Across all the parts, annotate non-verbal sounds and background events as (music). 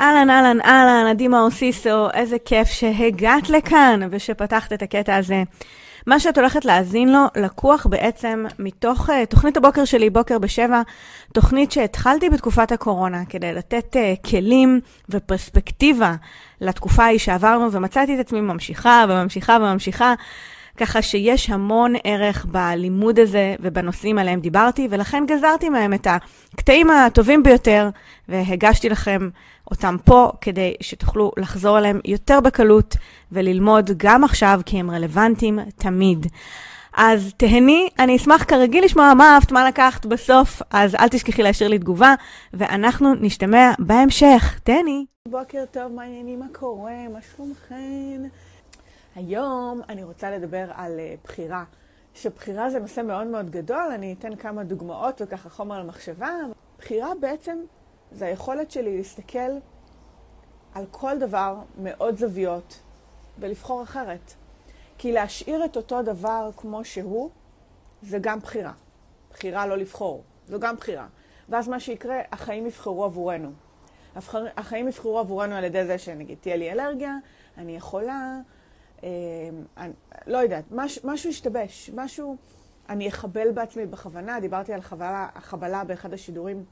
אהלן, אהלן, אהלן, עדי מאור סיסו, איזה כיף שהגעת לכאן ושפתחת את הקטע הזה. מה שאת הולכת להאזין לו לקוח בעצם מתוך uh, תוכנית הבוקר שלי, בוקר בשבע, תוכנית שהתחלתי בתקופת הקורונה כדי לתת uh, כלים ופרספקטיבה לתקופה ההיא שעברנו, ומצאתי את עצמי ממשיכה וממשיכה וממשיכה. ככה שיש המון ערך בלימוד הזה ובנושאים עליהם דיברתי, ולכן גזרתי מהם את הקטעים הטובים ביותר, והגשתי לכם אותם פה כדי שתוכלו לחזור אליהם יותר בקלות וללמוד גם עכשיו, כי הם רלוונטיים תמיד. אז תהני, אני אשמח כרגיל לשמוע מה אהבת, מה לקחת בסוף, אז אל תשכחי להשאיר לי תגובה, ואנחנו נשתמע בהמשך. תהני. בוקר טוב, מה העניינים, מה קורה, מה שלומכן? היום אני רוצה לדבר על uh, בחירה, שבחירה זה נושא מאוד מאוד גדול, אני אתן כמה דוגמאות וככה חומר למחשבה. בחירה בעצם זה היכולת שלי להסתכל על כל דבר מאוד זוויות ולבחור אחרת. כי להשאיר את אותו דבר כמו שהוא, זה גם בחירה. בחירה לא לבחור, זו גם בחירה. ואז מה שיקרה, החיים יבחרו עבורנו. החיים יבחרו עבורנו על ידי זה שנגיד תהיה לי אלרגיה, אני יכולה, אה, לא יודעת, מש, משהו ישתבש, משהו, אני אחבל בעצמי בכוונה, דיברתי על חבלה, חבלה באחד השידורים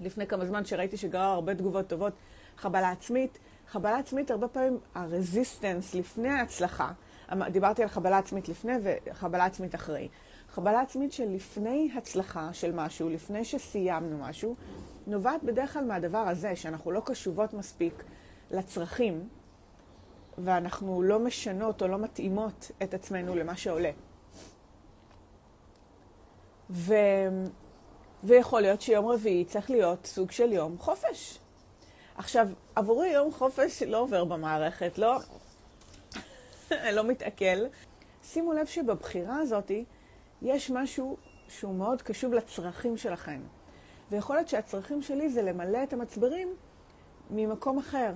לפני כמה זמן, שראיתי שגרר הרבה תגובות טובות, חבלה עצמית. חבלה עצמית, הרבה פעמים הרזיסטנס לפני ההצלחה, אמ, דיברתי על חבלה עצמית לפני וחבלה עצמית אחרי. חבלה עצמית של לפני הצלחה של משהו, לפני שסיימנו משהו, נובעת בדרך כלל מהדבר הזה, שאנחנו לא קשובות מספיק לצרכים, ואנחנו לא משנות או לא מתאימות את עצמנו למה שעולה. ו... ויכול להיות שיום רביעי צריך להיות סוג של יום חופש. עכשיו, עבורי יום חופש לא עובר במערכת, לא, (laughs) לא מתעכל. שימו לב שבבחירה הזאת יש משהו שהוא מאוד קשוב לצרכים שלכם. ויכול להיות שהצרכים שלי זה למלא את המצברים ממקום אחר,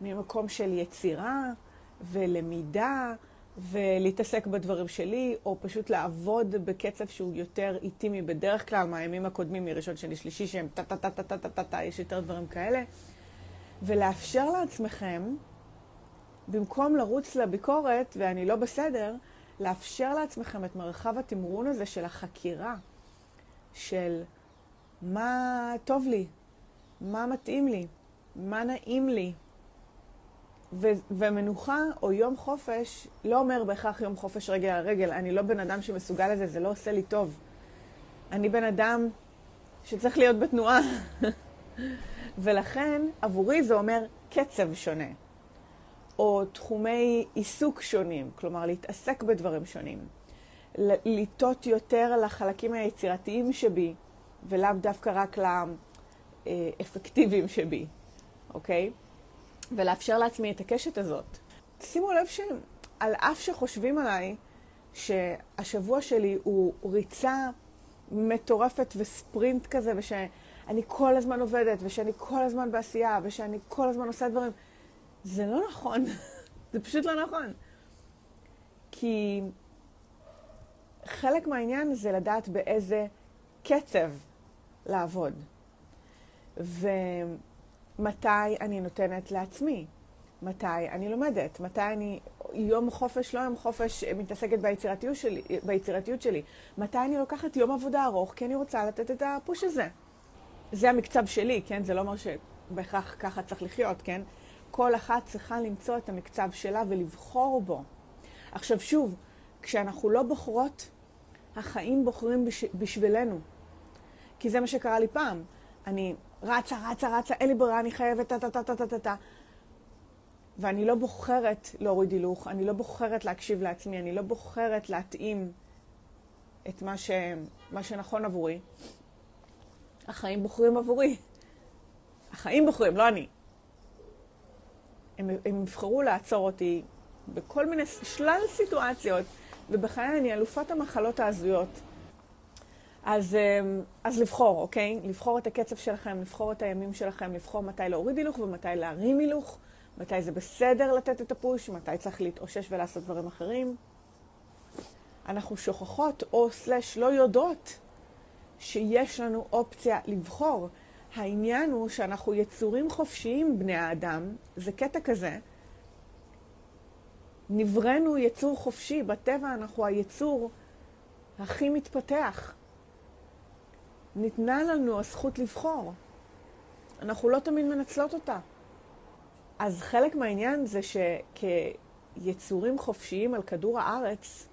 ממקום של יצירה ולמידה ולהתעסק בדברים שלי, או פשוט לעבוד בקצב שהוא יותר איטי מבדרך כלל, מהימים הקודמים, מראשון, שני, שלישי, שהם טה-טה-טה-טה-טה-טה, יש יותר דברים כאלה. ולאפשר לעצמכם, במקום לרוץ לביקורת, ואני לא בסדר, לאפשר לעצמכם את מרחב התמרון הזה של החקירה, של מה טוב לי, מה מתאים לי, מה נעים לי, ו- ומנוחה או יום חופש לא אומר בהכרח יום חופש רגל על רגל. אני לא בן אדם שמסוגל לזה, זה לא עושה לי טוב. אני בן אדם שצריך להיות בתנועה. (laughs) ולכן, עבורי זה אומר קצב שונה, או תחומי עיסוק שונים, כלומר להתעסק בדברים שונים. לטות יותר לחלקים היצירתיים שבי, ולאו דווקא רק לאפקטיביים שבי, אוקיי? ולאפשר לעצמי את הקשת הזאת. שימו לב שעל אף שחושבים עליי שהשבוע שלי הוא ריצה מטורפת וספרינט כזה, ושאני כל הזמן עובדת, ושאני כל הזמן בעשייה, ושאני כל הזמן עושה דברים, זה לא נכון. (laughs) זה פשוט לא נכון. כי חלק מהעניין זה לדעת באיזה קצב לעבוד. ו... מתי אני נותנת לעצמי, מתי אני לומדת, מתי אני יום חופש, לא יום חופש, מתעסקת ביצירתיות שלי, ביצירתיות שלי, מתי אני לוקחת יום עבודה ארוך, כי אני רוצה לתת את הפוש הזה. זה המקצב שלי, כן? זה לא אומר שבהכרח ככה צריך לחיות, כן? כל אחת צריכה למצוא את המקצב שלה ולבחור בו. עכשיו שוב, כשאנחנו לא בוחרות, החיים בוחרים בש... בשבילנו. כי זה מה שקרה לי פעם. אני רצה, רצה, רצה, אין לי ברירה, אני חייבת, טה, טה, טה, טה, טה, טה. ואני לא בוחרת להוריד הילוך, אני לא בוחרת להקשיב לעצמי, אני לא בוחרת להתאים את מה, ש... מה שנכון עבורי. החיים בוחרים עבורי. החיים בוחרים, לא אני. הם, הם יבחרו לעצור אותי בכל מיני, שלל סיטואציות, ובחיי אני אלופת המחלות ההזויות. אז, אמ, אז לבחור, אוקיי? לבחור את הקצב שלכם, לבחור את הימים שלכם, לבחור מתי להוריד הילוך ומתי להרים הילוך, מתי זה בסדר לתת את הפוש, מתי צריך להתאושש ולעשות דברים אחרים. אנחנו שוכחות או סלש לא יודעות שיש לנו אופציה לבחור העניין הוא שאנחנו יצורים חופשיים, בני האדם, זה קטע כזה. נבראנו יצור חופשי, בטבע אנחנו היצור הכי מתפתח. ניתנה לנו הזכות לבחור. אנחנו לא תמיד מנצלות אותה. אז חלק מהעניין זה שכיצורים חופשיים על כדור הארץ,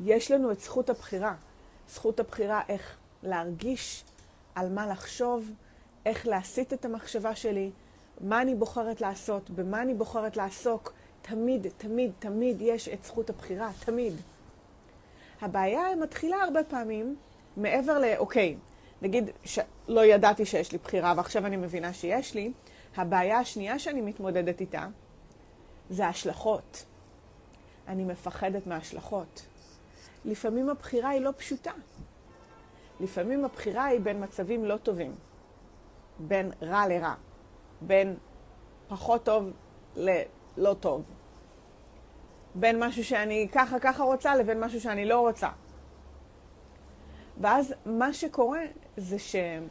יש לנו את זכות הבחירה. זכות הבחירה איך להרגיש, על מה לחשוב, איך להסיט את המחשבה שלי, מה אני בוחרת לעשות, במה אני בוחרת לעסוק. תמיד, תמיד, תמיד יש את זכות הבחירה, תמיד. הבעיה מתחילה הרבה פעמים מעבר ל, אוקיי, נגיד שלא ידעתי שיש לי בחירה ועכשיו אני מבינה שיש לי, הבעיה השנייה שאני מתמודדת איתה זה ההשלכות. אני מפחדת מההשלכות. לפעמים הבחירה היא לא פשוטה. לפעמים הבחירה היא בין מצבים לא טובים, בין רע לרע, בין פחות טוב ללא טוב, בין משהו שאני ככה ככה רוצה לבין משהו שאני לא רוצה. ואז מה שקורה זה שאני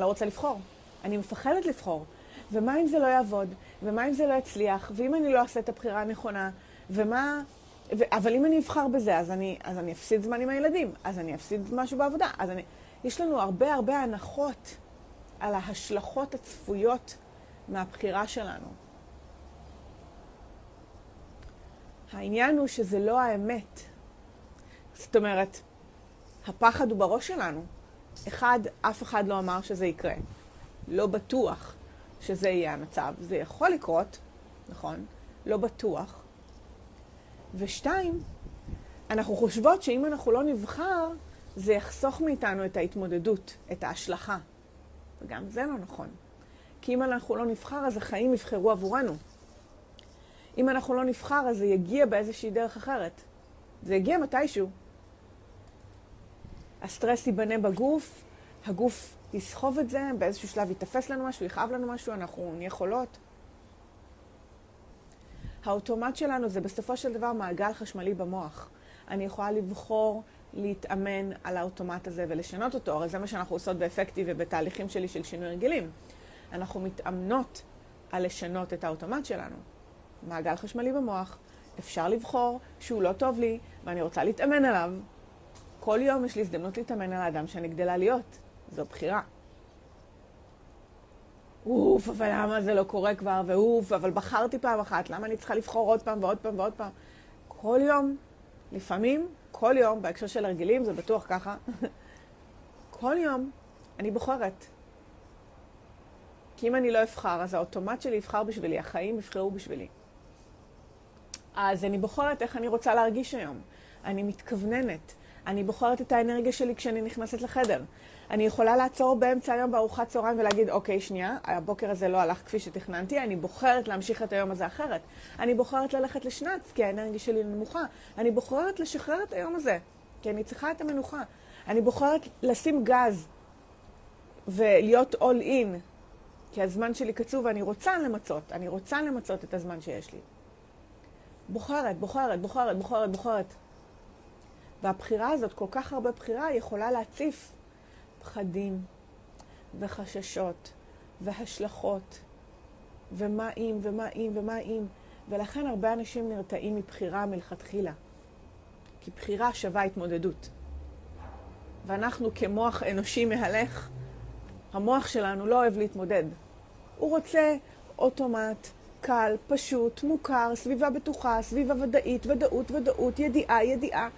לא רוצה לבחור. אני מפחדת לבחור. ומה אם זה לא יעבוד? ומה אם זה לא יצליח? ואם אני לא אעשה את הבחירה הנכונה? ומה... ו... אבל אם אני אבחר בזה, אז אני, אז אני אפסיד זמן עם הילדים, אז אני אפסיד משהו בעבודה. אז אני... יש לנו הרבה הרבה הנחות על ההשלכות הצפויות מהבחירה שלנו. העניין הוא שזה לא האמת. זאת אומרת, הפחד הוא בראש שלנו. אחד, אף אחד לא אמר שזה יקרה. לא בטוח שזה יהיה המצב. זה יכול לקרות, נכון? לא בטוח. ושתיים, אנחנו חושבות שאם אנחנו לא נבחר, זה יחסוך מאיתנו את ההתמודדות, את ההשלכה. וגם זה לא נכון. כי אם אנחנו לא נבחר, אז החיים יבחרו עבורנו. אם אנחנו לא נבחר, אז זה יגיע באיזושהי דרך אחרת. זה יגיע מתישהו. הסטרס ייבנה בגוף, הגוף יסחוב את זה, באיזשהו שלב ייתפס לנו משהו, יכאב לנו משהו, אנחנו נהיה חולות. האוטומט שלנו זה בסופו של דבר מעגל חשמלי במוח. אני יכולה לבחור להתאמן על האוטומט הזה ולשנות אותו, הרי זה מה שאנחנו עושות באפקטי ובתהליכים שלי של שינוי רגילים. אנחנו מתאמנות על לשנות את האוטומט שלנו. מעגל חשמלי במוח, אפשר לבחור שהוא לא טוב לי ואני רוצה להתאמן עליו. כל יום יש לי הזדמנות להתאמן על האדם שאני גדלה להיות. זו בחירה. אוף, אבל למה זה לא קורה כבר, ואוף, אבל בחרתי פעם אחת, למה אני צריכה לבחור עוד פעם ועוד פעם ועוד פעם? כל יום, לפעמים, כל יום, בהקשר של הרגלים, זה בטוח ככה, (laughs) כל יום אני בוחרת. כי אם אני לא אבחר, אז האוטומט שלי יבחר בשבילי, החיים יבחרו בשבילי. אז אני בוחרת איך אני רוצה להרגיש היום. אני מתכווננת. אני בוחרת את האנרגיה שלי כשאני נכנסת לחדר. אני יכולה לעצור באמצע היום בארוחת צהריים ולהגיד, אוקיי, שנייה, הבוקר הזה לא הלך כפי שתכננתי, אני בוחרת להמשיך את היום הזה אחרת. אני בוחרת ללכת לשנץ, כי האנרגיה שלי נמוכה. אני בוחרת לשחרר את היום הזה, כי אני צריכה את המנוחה. אני בוחרת לשים גז ולהיות all in, כי הזמן שלי קצוב ואני רוצה למצות, אני רוצה למצות את הזמן שיש לי. בוחרת, בוחרת, בוחרת, בוחרת, בוחרת. והבחירה הזאת, כל כך הרבה בחירה, יכולה להציף פחדים וחששות והשלכות ומה אם ומה אם ומה אם. ולכן הרבה אנשים נרתעים מבחירה מלכתחילה. כי בחירה שווה התמודדות. ואנחנו כמוח אנושי מהלך, המוח שלנו לא אוהב להתמודד. הוא רוצה אוטומט, קל, פשוט, מוכר, סביבה בטוחה, סביבה ודאית, ודאות, ודאות, ידיעה, ידיעה.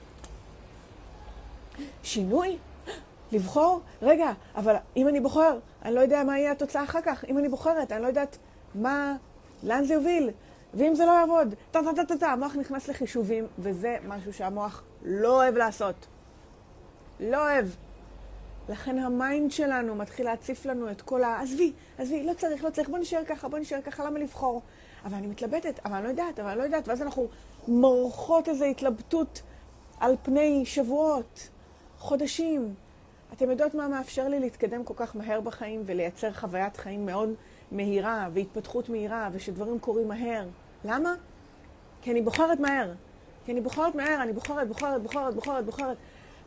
שינוי? לבחור? רגע, אבל אם אני בוחר, אני לא יודע מה יהיה התוצאה אחר כך. אם אני בוחרת, אני לא יודעת מה, לאן זה יוביל. ואם זה לא יעבוד, טה טה טה טה טה, המוח נכנס לחישובים, וזה משהו שהמוח לא אוהב לעשות. לא אוהב. לכן ה mind שלנו מתחיל להציף לנו את כל ה... עזבי, עזבי, לא צריך, לא צריך, בוא נשאר ככה, בוא נשאר ככה, למה לבחור? אבל אני מתלבטת, אבל אני לא יודעת, אבל אני לא יודעת, ואז אנחנו מורחות איזו התלבטות על פני שבועות, חודשים. אתם יודעות מה מאפשר לי להתקדם כל כך מהר בחיים ולייצר חוויית חיים מאוד מהירה והתפתחות מהירה ושדברים קורים מהר? למה? כי אני בוחרת מהר. כי אני בוחרת מהר, אני בוחרת, בוחרת, בוחרת, בוחרת, בוחרת.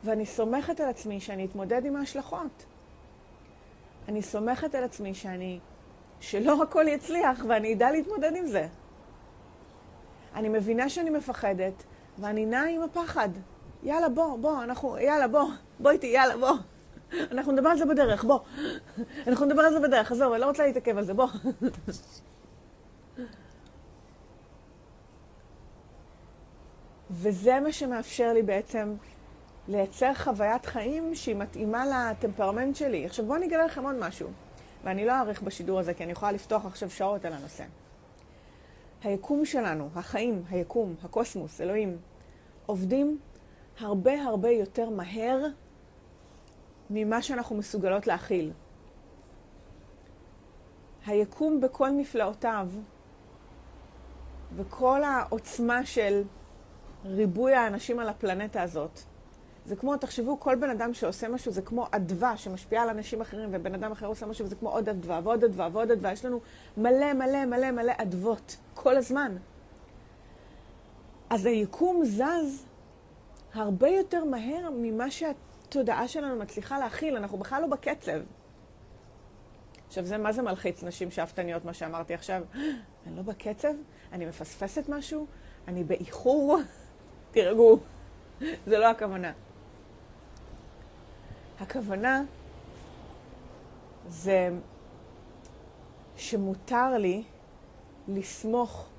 ואני סומכת על עצמי שאני אתמודד עם ההשלכות. אני סומכת על עצמי שאני, שלא הכל יצליח ואני אדע להתמודד עם זה. אני מבינה שאני מפחדת, ואני נעה עם הפחד. יאללה, בוא, בוא, אנחנו, יאללה, בוא, בוא איתי, יאללה, בוא. אנחנו נדבר על זה בדרך, בוא. אנחנו נדבר על זה בדרך, עזוב, אני לא רוצה להתעכב על זה, בוא. וזה מה שמאפשר לי בעצם לייצר חוויית חיים שהיא מתאימה לטמפרמנט שלי. עכשיו בואו אני אגלה לכם עוד משהו, ואני לא אאריך בשידור הזה, כי אני יכולה לפתוח עכשיו שעות על הנושא. היקום שלנו, החיים, היקום, הקוסמוס, אלוהים, עובדים הרבה הרבה יותר מהר ממה שאנחנו מסוגלות להכיל. היקום בכל נפלאותיו וכל העוצמה של ריבוי האנשים על הפלנטה הזאת, זה כמו, תחשבו, כל בן אדם שעושה משהו זה כמו אדווה שמשפיעה על אנשים אחרים, ובן אדם אחר עושה משהו וזה כמו עוד אדווה ועוד אדווה ועוד אדווה. יש לנו מלא מלא מלא מלא אדוות כל הזמן. אז היקום זז הרבה יותר מהר ממה שהתודעה שלנו מצליחה להכיל. אנחנו בכלל לא בקצב. עכשיו, זה מה זה מלחיץ נשים שאפתניות, מה שאמרתי עכשיו? (gasps) אני לא בקצב? אני מפספסת משהו? אני באיחור? (laughs) תירגעו. (laughs) זה לא הכוונה. הכוונה זה שמותר לי לסמוך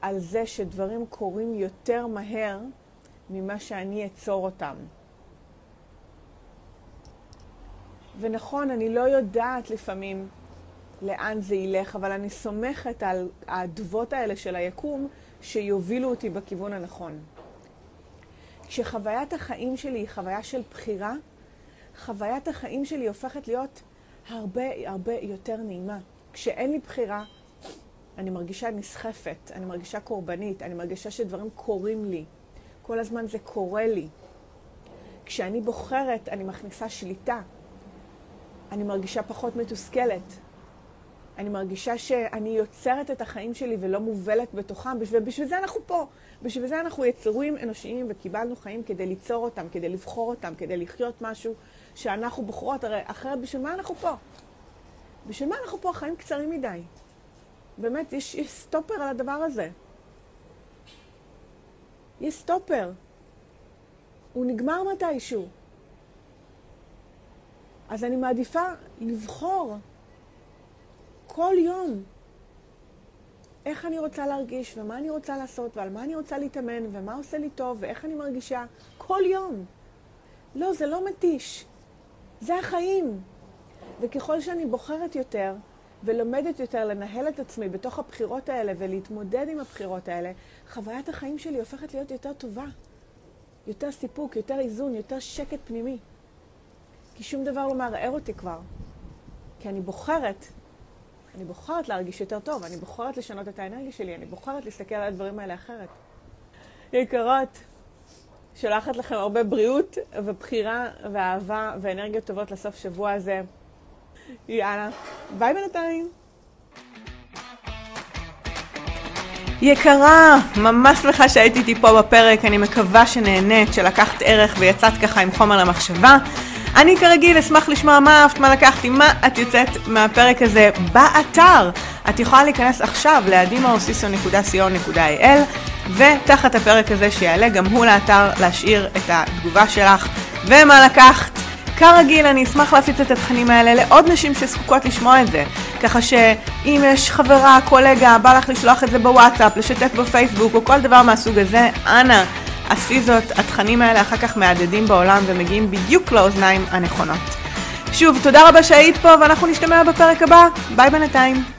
על זה שדברים קורים יותר מהר ממה שאני אצור אותם. ונכון, אני לא יודעת לפעמים לאן זה ילך, אבל אני סומכת על האדוות האלה של היקום שיובילו אותי בכיוון הנכון. כשחוויית החיים שלי היא חוויה של בחירה, חוויית החיים שלי הופכת להיות הרבה הרבה יותר נעימה. כשאין לי בחירה, אני מרגישה נסחפת, אני מרגישה קורבנית, אני מרגישה שדברים קורים לי. כל הזמן זה קורה לי. כשאני בוחרת, אני מכניסה שליטה. אני מרגישה פחות מתוסכלת. אני מרגישה שאני יוצרת את החיים שלי ולא מובלת בתוכם, ובשביל זה אנחנו פה. בשביל זה אנחנו יצורים אנושיים וקיבלנו חיים כדי ליצור אותם, כדי לבחור אותם, כדי לחיות משהו שאנחנו בוחרות. הרי אחרת, בשביל מה אנחנו פה? בשביל מה אנחנו פה? החיים קצרים מדי. באמת, יש, יש סטופר על הדבר הזה. יש סטופר. הוא נגמר מתישהו. אז אני מעדיפה לבחור כל יום איך אני רוצה להרגיש, ומה אני רוצה לעשות, ועל מה אני רוצה להתאמן, ומה עושה לי טוב, ואיך אני מרגישה, כל יום. לא, זה לא מתיש. זה החיים. וככל שאני בוחרת יותר, ולומדת יותר לנהל את עצמי בתוך הבחירות האלה ולהתמודד עם הבחירות האלה, חוויית החיים שלי הופכת להיות יותר טובה. יותר סיפוק, יותר איזון, יותר שקט פנימי. כי שום דבר לא מערער אותי כבר. כי אני בוחרת אני בוחרת להרגיש יותר טוב, אני בוחרת לשנות את האנרגיה שלי, אני בוחרת להסתכל על הדברים האלה אחרת. יקרות, שולחת לכם הרבה בריאות ובחירה ואהבה ואנרגיות טובות לסוף שבוע הזה. יאללה, ביי בינתיים. יקרה, ממש שמחה שהייתי איתי פה בפרק, אני מקווה שנהנית, שלקחת ערך ויצאת ככה עם חומר למחשבה. אני כרגיל אשמח לשמוע מה אהבת, מה לקחתי, מה את יוצאת מהפרק הזה באתר. את יכולה להיכנס עכשיו לאדימאוסיסו.co.il ותחת הפרק הזה שיעלה גם הוא לאתר להשאיר את התגובה שלך ומה לקחת. כרגיל, אני אשמח להפיץ את התכנים האלה לעוד נשים שזקוקות לשמוע את זה. ככה שאם יש חברה, קולגה, בא לך לשלוח את זה בוואטסאפ, לשתף בפייסבוק או כל דבר מהסוג הזה, אנא. עשי זאת, התכנים האלה אחר כך מהדהדים בעולם ומגיעים בדיוק לאוזניים הנכונות. שוב, תודה רבה שהיית פה ואנחנו נשתמע בפרק הבא. ביי בינתיים.